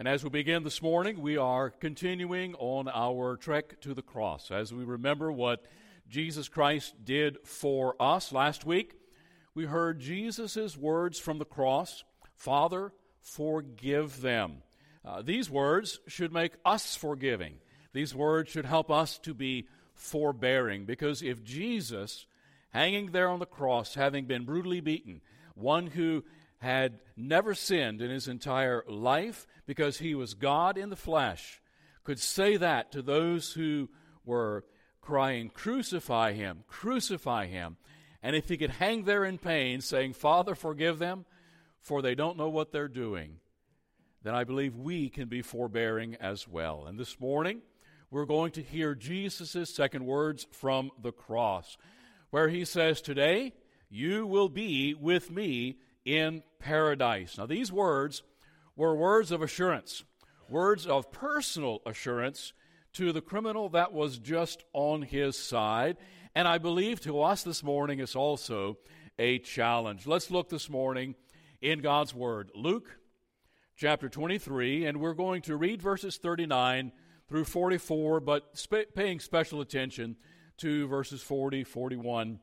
And as we begin this morning, we are continuing on our trek to the cross as we remember what Jesus Christ did for us. Last week, we heard Jesus' words from the cross Father, forgive them. Uh, these words should make us forgiving. These words should help us to be forbearing because if Jesus, hanging there on the cross, having been brutally beaten, one who had never sinned in his entire life because he was God in the flesh, could say that to those who were crying, Crucify him, crucify him. And if he could hang there in pain, saying, Father, forgive them, for they don't know what they're doing, then I believe we can be forbearing as well. And this morning, we're going to hear Jesus' second words from the cross, where he says, Today, you will be with me in paradise. Now, these words were words of assurance, words of personal assurance to the criminal that was just on his side. And I believe to us this morning is also a challenge. Let's look this morning in God's Word. Luke chapter 23, and we're going to read verses 39 through 44, but sp- paying special attention to verses 40, 41,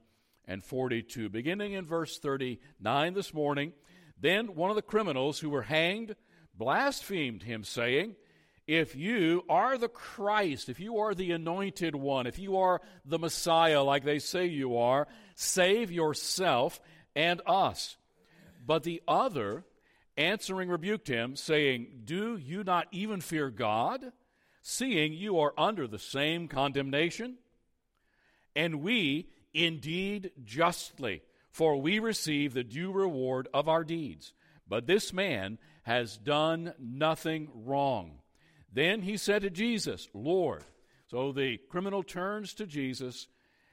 and 42. Beginning in verse 39 this morning, then one of the criminals who were hanged blasphemed him, saying, If you are the Christ, if you are the anointed one, if you are the Messiah, like they say you are, save yourself and us. But the other, answering, rebuked him, saying, Do you not even fear God, seeing you are under the same condemnation? And we, indeed justly, for we receive the due reward of our deeds. But this man has done nothing wrong. Then he said to Jesus, Lord. So the criminal turns to Jesus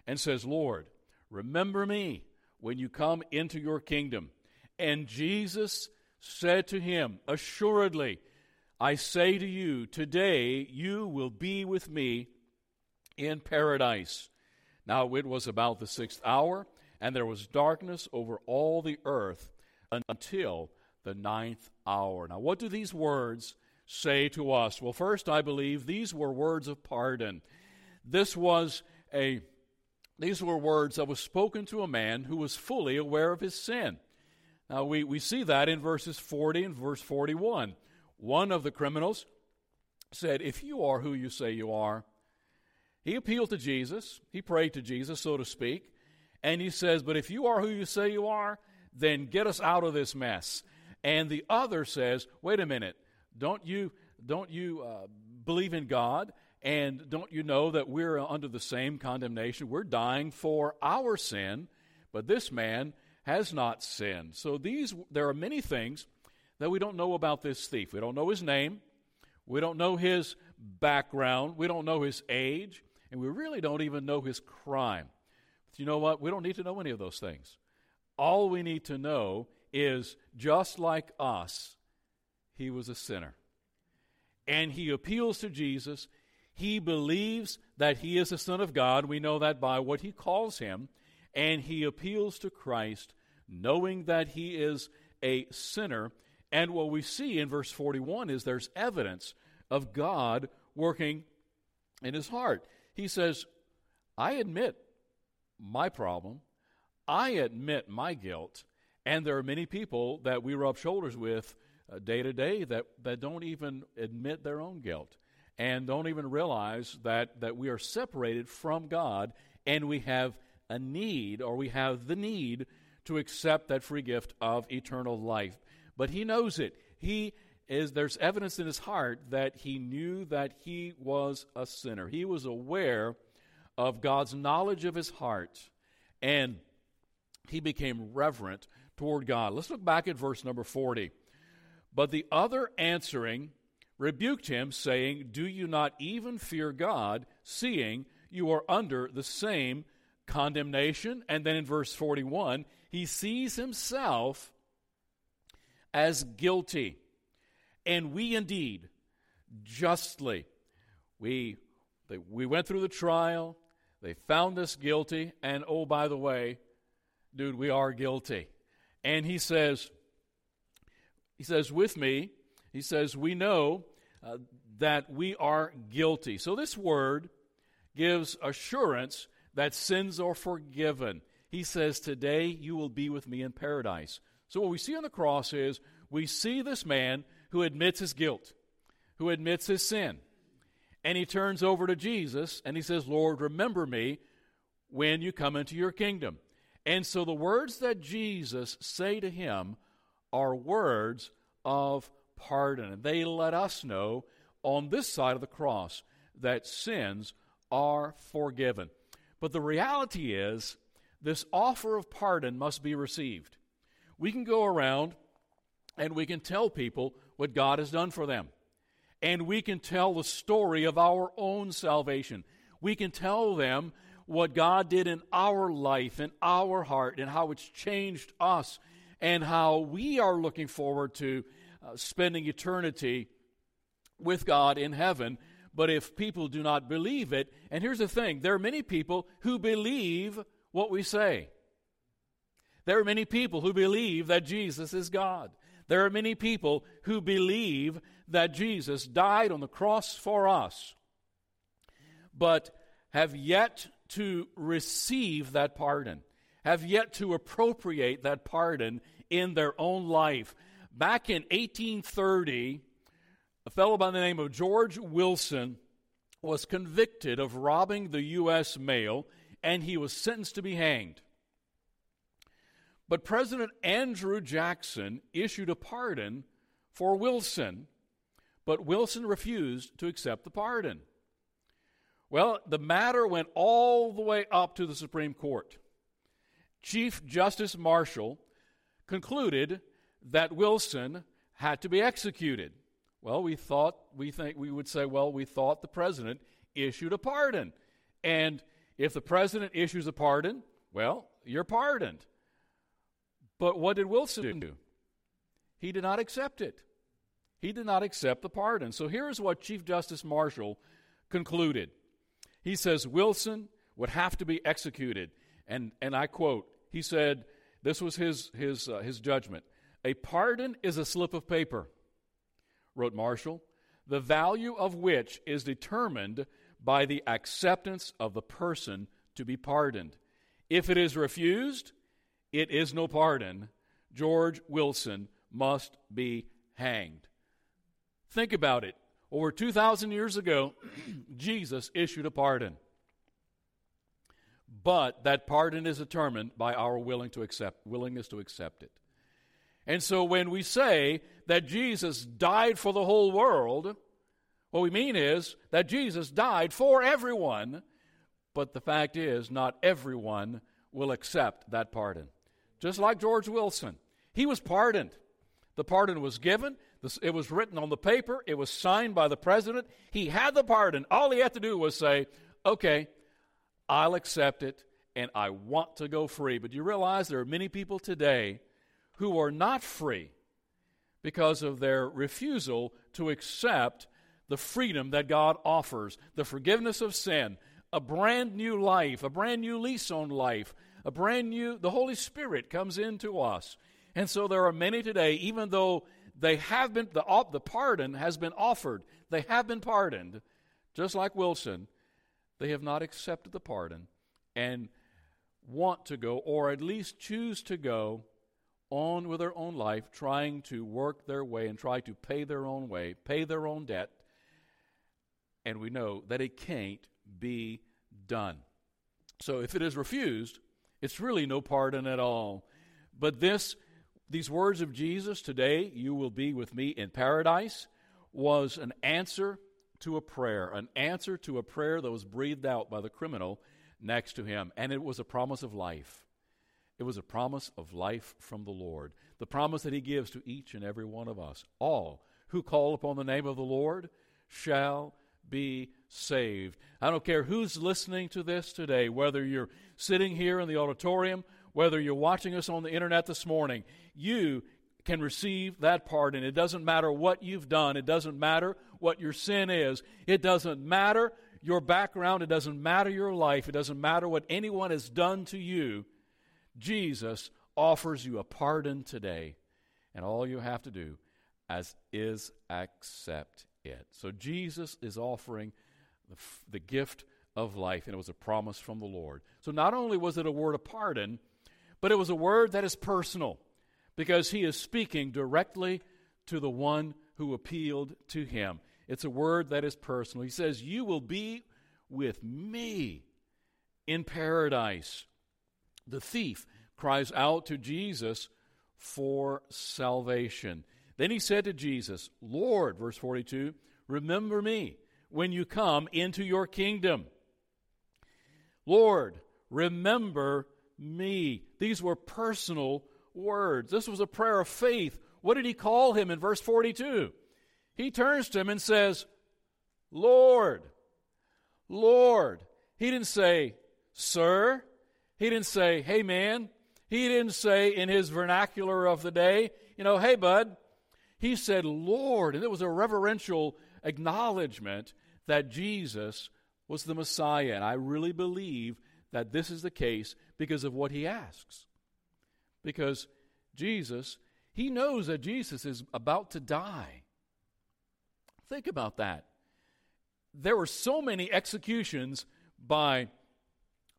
and says, Lord, remember me when you come into your kingdom. And Jesus said to him, Assuredly, I say to you, today you will be with me in paradise. Now it was about the sixth hour, and there was darkness over all the earth until the ninth hour. Now, what do these words say to us? Well, first, I believe these were words of pardon. This was a these were words that was spoken to a man who was fully aware of his sin. Now, we, we see that in verses 40 and verse 41. One of the criminals said, If you are who you say you are, he appealed to Jesus. He prayed to Jesus, so to speak. And he says, But if you are who you say you are, then get us out of this mess. And the other says, Wait a minute, don't you, don't you uh, believe in God? And don't you know that we're under the same condemnation? We're dying for our sin, but this man has not sinned. So these there are many things that we don't know about this thief. We don't know his name. We don't know his background. We don't know his age and we really don't even know his crime. But you know what? We don't need to know any of those things. All we need to know is just like us, he was a sinner. And he appeals to Jesus. He believes that he is the Son of God. We know that by what he calls him. And he appeals to Christ, knowing that he is a sinner. And what we see in verse 41 is there's evidence of God working in his heart. He says, I admit my problem, I admit my guilt, and there are many people that we rub shoulders with uh, day to day that, that don't even admit their own guilt and don't even realize that, that we are separated from God and we have a need or we have the need to accept that free gift of eternal life. But he knows it. He is there's evidence in his heart that he knew that he was a sinner. He was aware of God's knowledge of his heart, and he became reverent toward God. Let's look back at verse number 40. But the other answering rebuked him, saying, Do you not even fear God, seeing you are under the same condemnation? And then in verse 41, he sees himself as guilty. And we indeed justly, we, they, we went through the trial, they found us guilty, and oh, by the way, dude, we are guilty. And he says, he says, with me, He says, We know uh, that we are guilty. So this word gives assurance that sins are forgiven. He says, Today you will be with me in paradise. So what we see on the cross is we see this man who admits his guilt, who admits his sin. And he turns over to Jesus and he says, Lord, remember me when you come into your kingdom. And so the words that Jesus say to him are words of pardon. And they let us know on this side of the cross that sins are forgiven. But the reality is, this offer of pardon must be received. We can go around and we can tell people what God has done for them. And we can tell the story of our own salvation. We can tell them what God did in our life, in our heart, and how it's changed us, and how we are looking forward to uh, spending eternity with God in heaven. But if people do not believe it, and here's the thing there are many people who believe what we say. There are many people who believe that Jesus is God. There are many people who believe that Jesus died on the cross for us, but have yet to receive that pardon, have yet to appropriate that pardon in their own life. Back in 1830, a fellow by the name of George Wilson was convicted of robbing the U.S. mail and he was sentenced to be hanged. But President Andrew Jackson issued a pardon for Wilson, but Wilson refused to accept the pardon. Well, the matter went all the way up to the Supreme Court. Chief Justice Marshall concluded that Wilson had to be executed. Well, we thought we think we would say, well, we thought the president issued a pardon. And if the president issues a pardon, well, you're pardoned. But what did Wilson do? He did not accept it. He did not accept the pardon. So here's what Chief Justice Marshall concluded. He says Wilson would have to be executed. And, and I quote, he said, this was his, his, uh, his judgment. A pardon is a slip of paper, wrote Marshall, the value of which is determined by the acceptance of the person to be pardoned. If it is refused, it is no pardon. George Wilson must be hanged. Think about it. Over 2,000 years ago, Jesus issued a pardon. But that pardon is determined by our willing to accept, willingness to accept it. And so when we say that Jesus died for the whole world, what we mean is that Jesus died for everyone, but the fact is, not everyone will accept that pardon just like George Wilson. He was pardoned. The pardon was given, it was written on the paper, it was signed by the president. He had the pardon. All he had to do was say, okay, I'll accept it and I want to go free. But do you realize there are many people today who are not free because of their refusal to accept the freedom that God offers, the forgiveness of sin, a brand new life, a brand new lease on life, a brand new, the Holy Spirit comes into us. And so there are many today, even though they have been, the, the pardon has been offered, they have been pardoned, just like Wilson, they have not accepted the pardon and want to go, or at least choose to go on with their own life, trying to work their way and try to pay their own way, pay their own debt. And we know that it can't be done. So if it is refused, it's really no pardon at all. But this, these words of Jesus, today you will be with me in paradise, was an answer to a prayer, an answer to a prayer that was breathed out by the criminal next to him. And it was a promise of life. It was a promise of life from the Lord. The promise that he gives to each and every one of us. All who call upon the name of the Lord shall be saved. I don't care who's listening to this today, whether you're sitting here in the auditorium, whether you're watching us on the internet this morning, you can receive that pardon. It doesn't matter what you've done, it doesn't matter what your sin is, it doesn't matter your background, it doesn't matter your life, it doesn't matter what anyone has done to you. Jesus offers you a pardon today. And all you have to do, as is accept it. So Jesus is offering the, the gift of life, and it was a promise from the Lord. So not only was it a word of pardon, but it was a word that is personal because he is speaking directly to the one who appealed to him. It's a word that is personal. He says, You will be with me in paradise. The thief cries out to Jesus for salvation. Then he said to Jesus, Lord, verse 42, remember me when you come into your kingdom. Lord, remember me. These were personal words. This was a prayer of faith. What did he call him in verse 42? He turns to him and says, Lord, Lord. He didn't say, Sir. He didn't say, Hey, man. He didn't say in his vernacular of the day, you know, hey, bud. He said, Lord. And it was a reverential acknowledgement that Jesus was the Messiah. And I really believe that this is the case because of what he asks. Because Jesus, he knows that Jesus is about to die. Think about that. There were so many executions by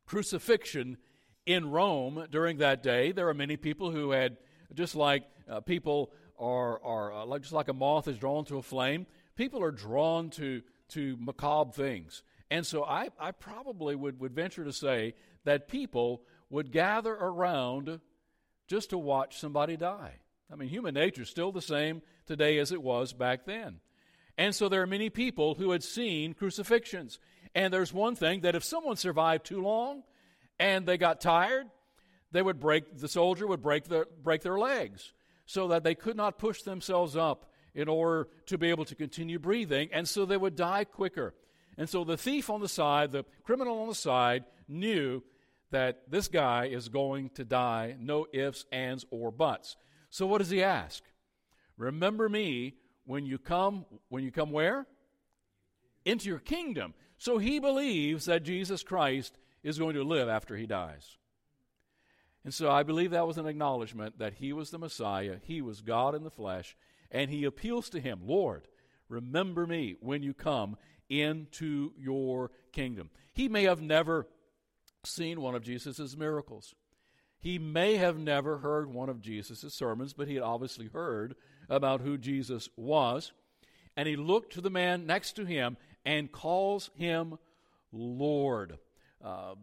crucifixion in Rome during that day. There are many people who had, just like uh, people are, are uh, like, just like a moth is drawn to a flame, people are drawn to, to macabre things. And so I, I probably would, would venture to say that people would gather around just to watch somebody die. I mean, human nature is still the same today as it was back then. And so there are many people who had seen crucifixions. And there's one thing that if someone survived too long and they got tired, they would break the soldier would break their break their legs so that they could not push themselves up in order to be able to continue breathing, and so they would die quicker. And so the thief on the side, the criminal on the side, knew that this guy is going to die, no ifs, ands, or buts. So what does he ask? Remember me when you come when you come where? Into your kingdom. So he believes that Jesus Christ is going to live after he dies. And so I believe that was an acknowledgement that he was the Messiah, he was God in the flesh, and he appeals to him, Lord, remember me when you come into your kingdom. He may have never seen one of Jesus' miracles. He may have never heard one of Jesus' sermons, but he had obviously heard about who Jesus was. And he looked to the man next to him and calls him Lord. Uh,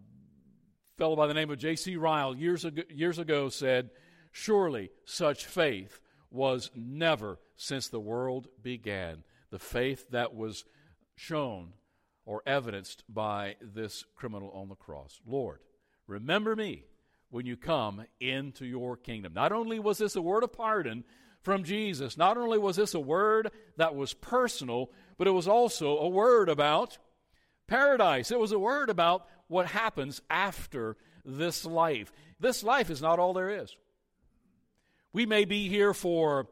fellow by the name of J.C. Ryle years ago, years ago said, Surely such faith was never since the world began. The faith that was shown or evidenced by this criminal on the cross. Lord, remember me when you come into your kingdom. Not only was this a word of pardon from Jesus, not only was this a word that was personal, but it was also a word about paradise. It was a word about what happens after this life. This life is not all there is. We may be here for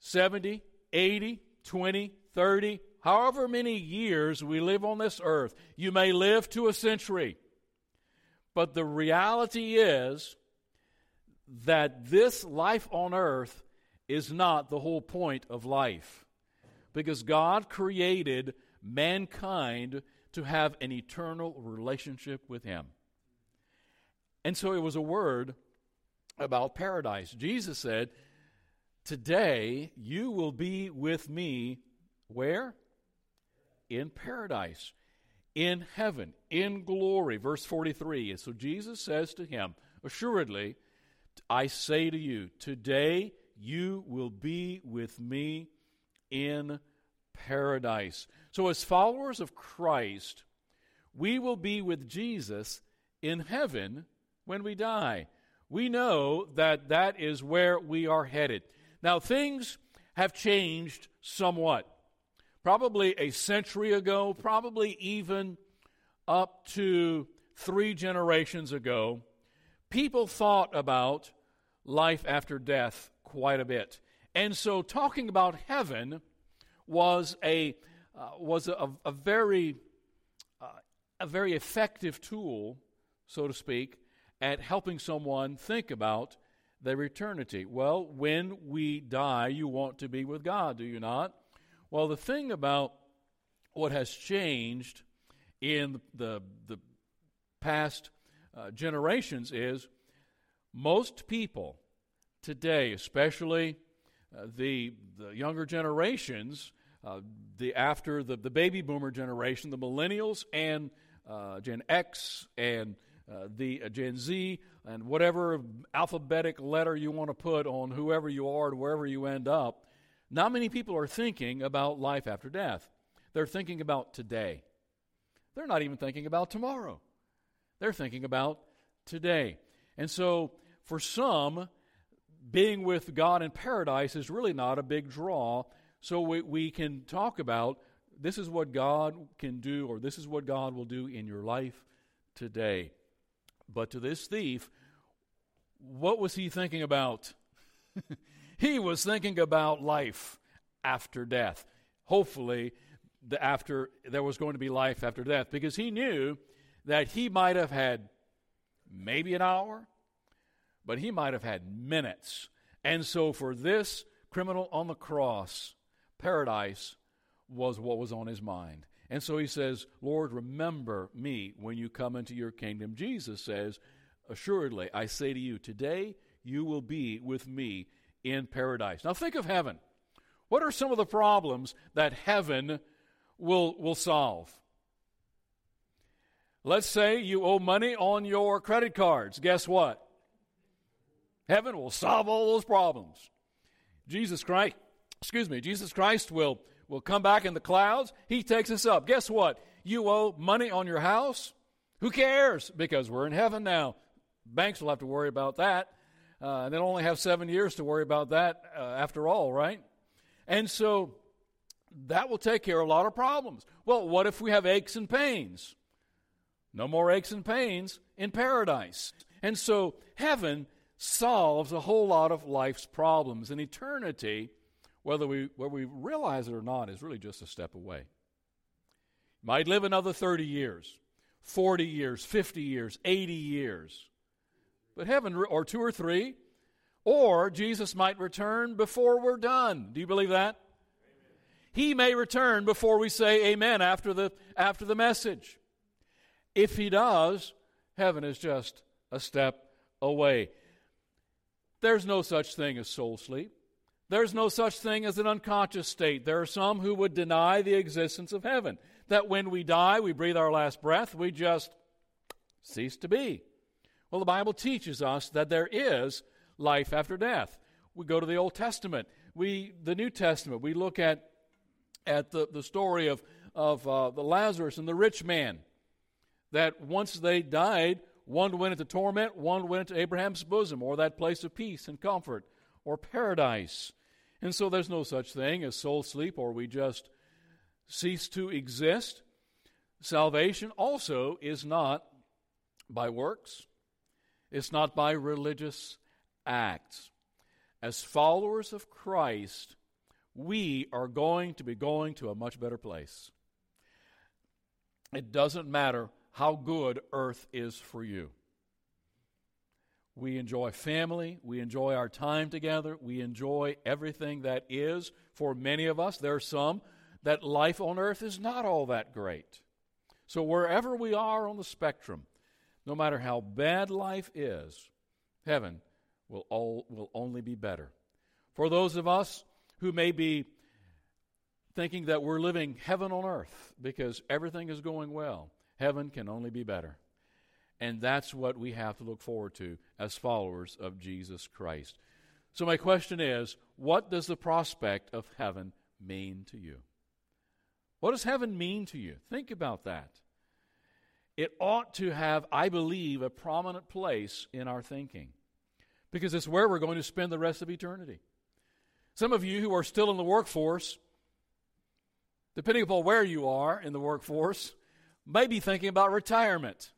70, 80, 20, 30, however many years we live on this earth. You may live to a century. But the reality is that this life on earth is not the whole point of life. Because God created mankind to have an eternal relationship with Him. And so it was a word about paradise. Jesus said, Today you will be with me where? In paradise, in heaven, in glory. Verse 43. And so Jesus says to him, Assuredly, I say to you, today you will be with me in paradise. So, as followers of Christ, we will be with Jesus in heaven when we die. We know that that is where we are headed. Now, things have changed somewhat. Probably a century ago, probably even up to three generations ago, people thought about life after death quite a bit. And so, talking about heaven was a, uh, was a, a very, uh, a very effective tool, so to speak, at helping someone think about their eternity. Well, when we die, you want to be with God, do you not? Well, the thing about what has changed in the, the past uh, generations is most people today, especially uh, the, the younger generations, uh, the after the, the baby boomer generation, the millennials and uh, Gen X and uh, the uh, Gen Z and whatever alphabetic letter you want to put on whoever you are and wherever you end up, not many people are thinking about life after death. They're thinking about today. They're not even thinking about tomorrow. They're thinking about today. And so, for some, being with God in paradise is really not a big draw. So, we, we can talk about this is what God can do, or this is what God will do in your life today. But to this thief, what was he thinking about? he was thinking about life after death. Hopefully, the after there was going to be life after death because he knew that he might have had maybe an hour, but he might have had minutes. And so for this criminal on the cross, paradise was what was on his mind. And so he says, Lord, remember me when you come into your kingdom. Jesus says, Assuredly, I say to you, today you will be with me in paradise. Now think of heaven. What are some of the problems that heaven will, will solve? Let's say you owe money on your credit cards. Guess what? Heaven will solve all those problems. Jesus Christ, excuse me, Jesus Christ will, will come back in the clouds. He takes us up. Guess what? You owe money on your house. Who cares? Because we're in heaven now. Banks will have to worry about that. Uh, they'll only have seven years to worry about that uh, after all, right? And so that will take care of a lot of problems. Well, what if we have aches and pains? No more aches and pains in paradise. And so heaven solves a whole lot of life's problems. And eternity, whether we, whether we realize it or not, is really just a step away. might live another 30 years, 40 years, 50 years, 80 years. But heaven, or two or three, or Jesus might return before we're done. Do you believe that? He may return before we say amen after the, after the message. If he does, heaven is just a step away. There's no such thing as soul sleep. There's no such thing as an unconscious state. There are some who would deny the existence of heaven. That when we die, we breathe our last breath, we just cease to be. Well, the Bible teaches us that there is life after death. We go to the Old Testament, we the New Testament. We look at at the, the story of of uh, the Lazarus and the rich man. That once they died, one went into torment, one went into Abraham's bosom, or that place of peace and comfort, or paradise. And so there's no such thing as soul sleep, or we just cease to exist. Salvation also is not by works, it's not by religious acts. As followers of Christ, we are going to be going to a much better place. It doesn't matter how good earth is for you. We enjoy family. We enjoy our time together. We enjoy everything that is. For many of us, there are some that life on earth is not all that great. So, wherever we are on the spectrum, no matter how bad life is, heaven will, all, will only be better. For those of us who may be thinking that we're living heaven on earth because everything is going well, heaven can only be better. And that's what we have to look forward to as followers of Jesus Christ. So, my question is what does the prospect of heaven mean to you? What does heaven mean to you? Think about that it ought to have, I believe, a prominent place in our thinking because it's where we're going to spend the rest of eternity. Some of you who are still in the workforce, depending upon where you are in the workforce, may be thinking about retirement.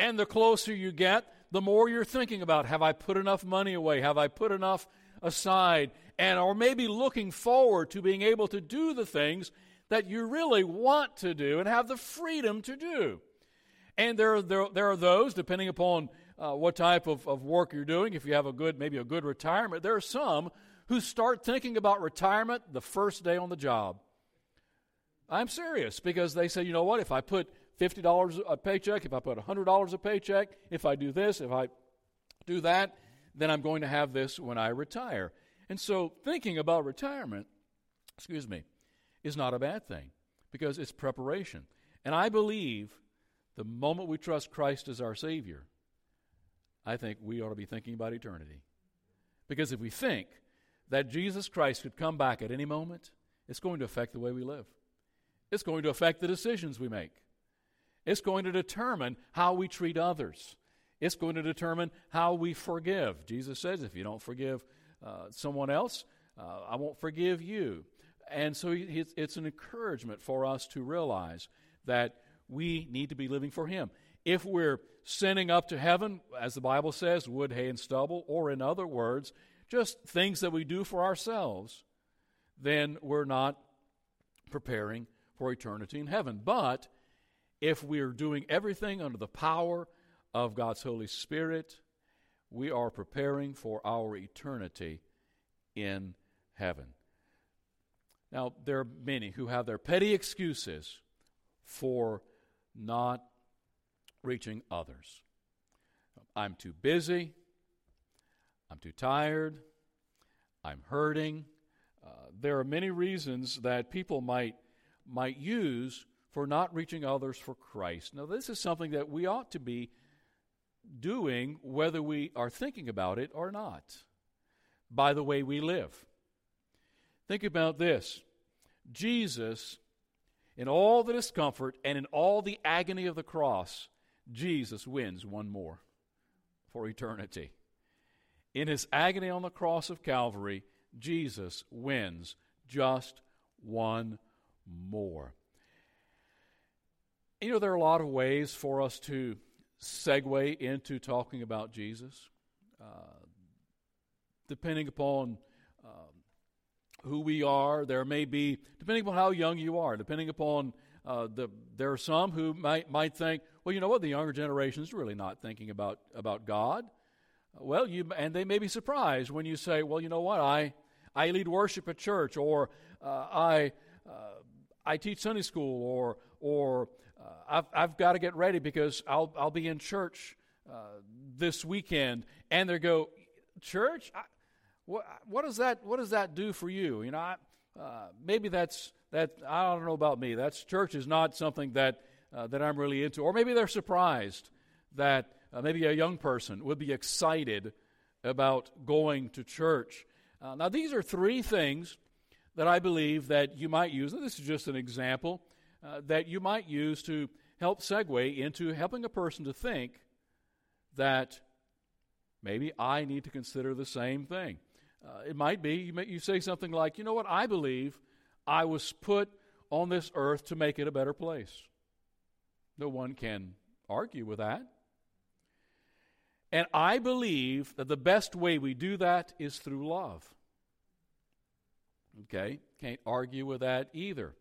And the closer you get, the more you're thinking about have I put enough money away? Have I put enough aside? And or maybe looking forward to being able to do the things that you really want to do and have the freedom to do. And there are, there, there are those, depending upon uh, what type of, of work you're doing, if you have a good, maybe a good retirement, there are some who start thinking about retirement the first day on the job. I'm serious because they say, you know what, if I put $50 a paycheck, if I put $100 a paycheck, if I do this, if I do that, then I'm going to have this when I retire. And so thinking about retirement, excuse me, is not a bad thing because it's preparation. And I believe the moment we trust Christ as our Savior, I think we ought to be thinking about eternity. Because if we think that Jesus Christ could come back at any moment, it's going to affect the way we live. It's going to affect the decisions we make. It's going to determine how we treat others. It's going to determine how we forgive. Jesus says, if you don't forgive uh, someone else, uh, I won't forgive you. And so it's an encouragement for us to realize that we need to be living for Him. If we're sinning up to heaven, as the Bible says, wood, hay, and stubble, or in other words, just things that we do for ourselves, then we're not preparing for eternity in heaven. But if we're doing everything under the power of God's Holy Spirit, we are preparing for our eternity in heaven. Now, there are many who have their petty excuses for not reaching others. I'm too busy. I'm too tired. I'm hurting. Uh, there are many reasons that people might might use for not reaching others for Christ. Now, this is something that we ought to be doing whether we are thinking about it or not by the way we live. Think about this Jesus, in all the discomfort and in all the agony of the cross, Jesus wins one more for eternity. In his agony on the cross of Calvary, Jesus wins just one more. You know, there are a lot of ways for us to segue into talking about Jesus, uh, depending upon um, who we are. There may be, depending upon how young you are, depending upon uh, the, there are some who might might think, well, you know what, the younger generation is really not thinking about about God. Well, you and they may be surprised when you say, well, you know what, I I lead worship at church, or uh, I uh, I teach Sunday school, or or uh, I've, I've got to get ready because I'll, I'll be in church uh, this weekend. And they go, Church? I, what, what, does that, what does that do for you? You know, I, uh, maybe that's, that, I don't know about me. That's church is not something that, uh, that I'm really into. Or maybe they're surprised that uh, maybe a young person would be excited about going to church. Now, these are three things that I believe that you might use. This is just an example uh, that you might use to help segue into helping a person to think that maybe I need to consider the same thing. Uh, it might be you, may, you say something like, you know what, I believe I was put on this earth to make it a better place. No one can argue with that. And I believe that the best way we do that is through love. Okay? Can't argue with that either.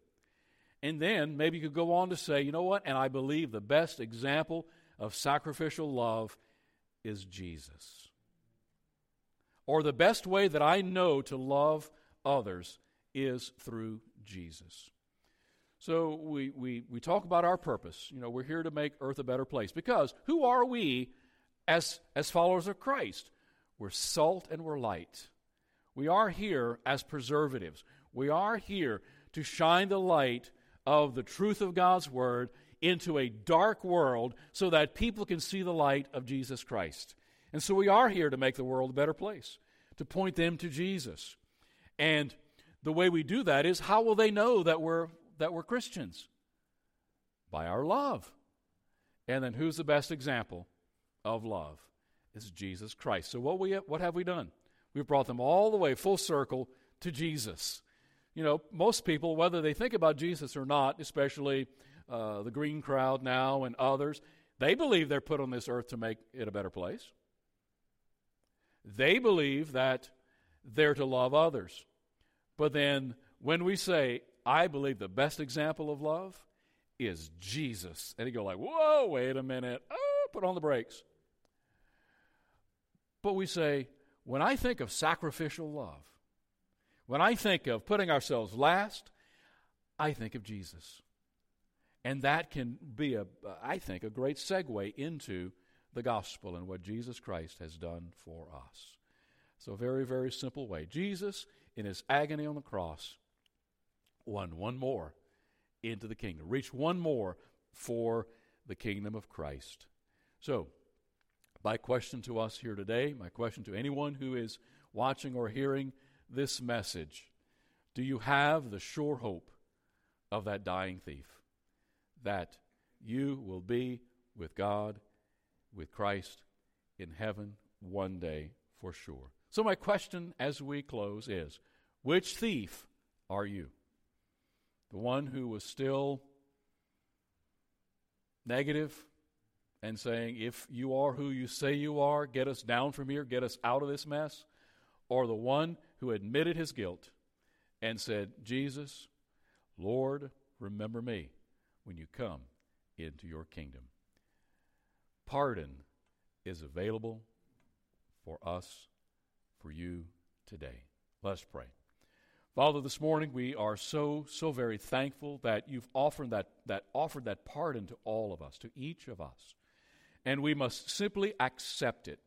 And then maybe you could go on to say, you know what? And I believe the best example of sacrificial love is Jesus. Or the best way that I know to love others is through Jesus. So we, we, we talk about our purpose. You know, we're here to make earth a better place. Because who are we as, as followers of Christ? We're salt and we're light. We are here as preservatives. We are here to shine the light of the truth of God's Word into a dark world so that people can see the light of Jesus Christ. And so we are here to make the world a better place, to point them to Jesus. And the way we do that is how will they know that we're, that we're Christians? By our love. And then who's the best example of love? Is Jesus Christ. So what, we, what have we done? We've brought them all the way full circle to Jesus you know, most people, whether they think about Jesus or not, especially uh, the green crowd now and others, they believe they're put on this earth to make it a better place. They believe that they're to love others. But then when we say, I believe the best example of love is Jesus, and you go like, whoa, wait a minute, oh, put on the brakes. But we say, when I think of sacrificial love, when I think of putting ourselves last, I think of Jesus. And that can be, a, I think, a great segue into the gospel and what Jesus Christ has done for us. So, very, very simple way. Jesus, in his agony on the cross, won one more into the kingdom, reached one more for the kingdom of Christ. So, my question to us here today, my question to anyone who is watching or hearing this message do you have the sure hope of that dying thief? That you will be with God, with Christ in heaven one day for sure. So, my question as we close is which thief are you? The one who was still negative and saying, If you are who you say you are, get us down from here, get us out of this mess? Or the one who admitted his guilt and said, Jesus, Lord, remember me when you come into your kingdom. Pardon is available for us, for you today. Let's pray. Father, this morning we are so, so very thankful that you've offered that, that, offered that pardon to all of us, to each of us. And we must simply accept it.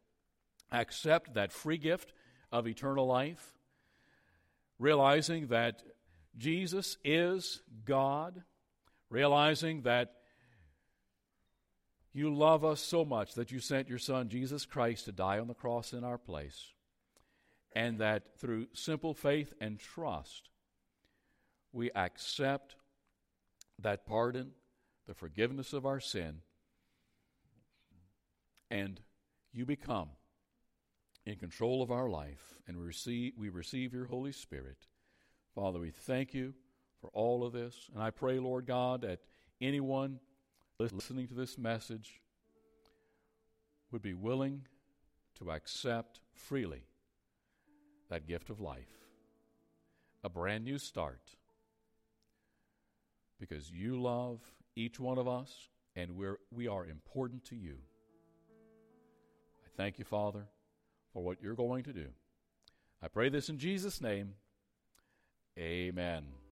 Accept that free gift of eternal life, realizing that Jesus is God, realizing that you love us so much that you sent your Son, Jesus Christ, to die on the cross in our place and that through simple faith and trust, we accept that pardon, the forgiveness of our sin, and you become in control of our life, and we receive, we receive your Holy Spirit. Father, we thank you for all of this, and I pray, Lord God, that anyone listening to this message would be willing to accept freely that gift of life, a brand new start, because you love each one of us and we're, we are important to you. I thank you, Father, for what you're going to do. I pray this in Jesus' name. Amen.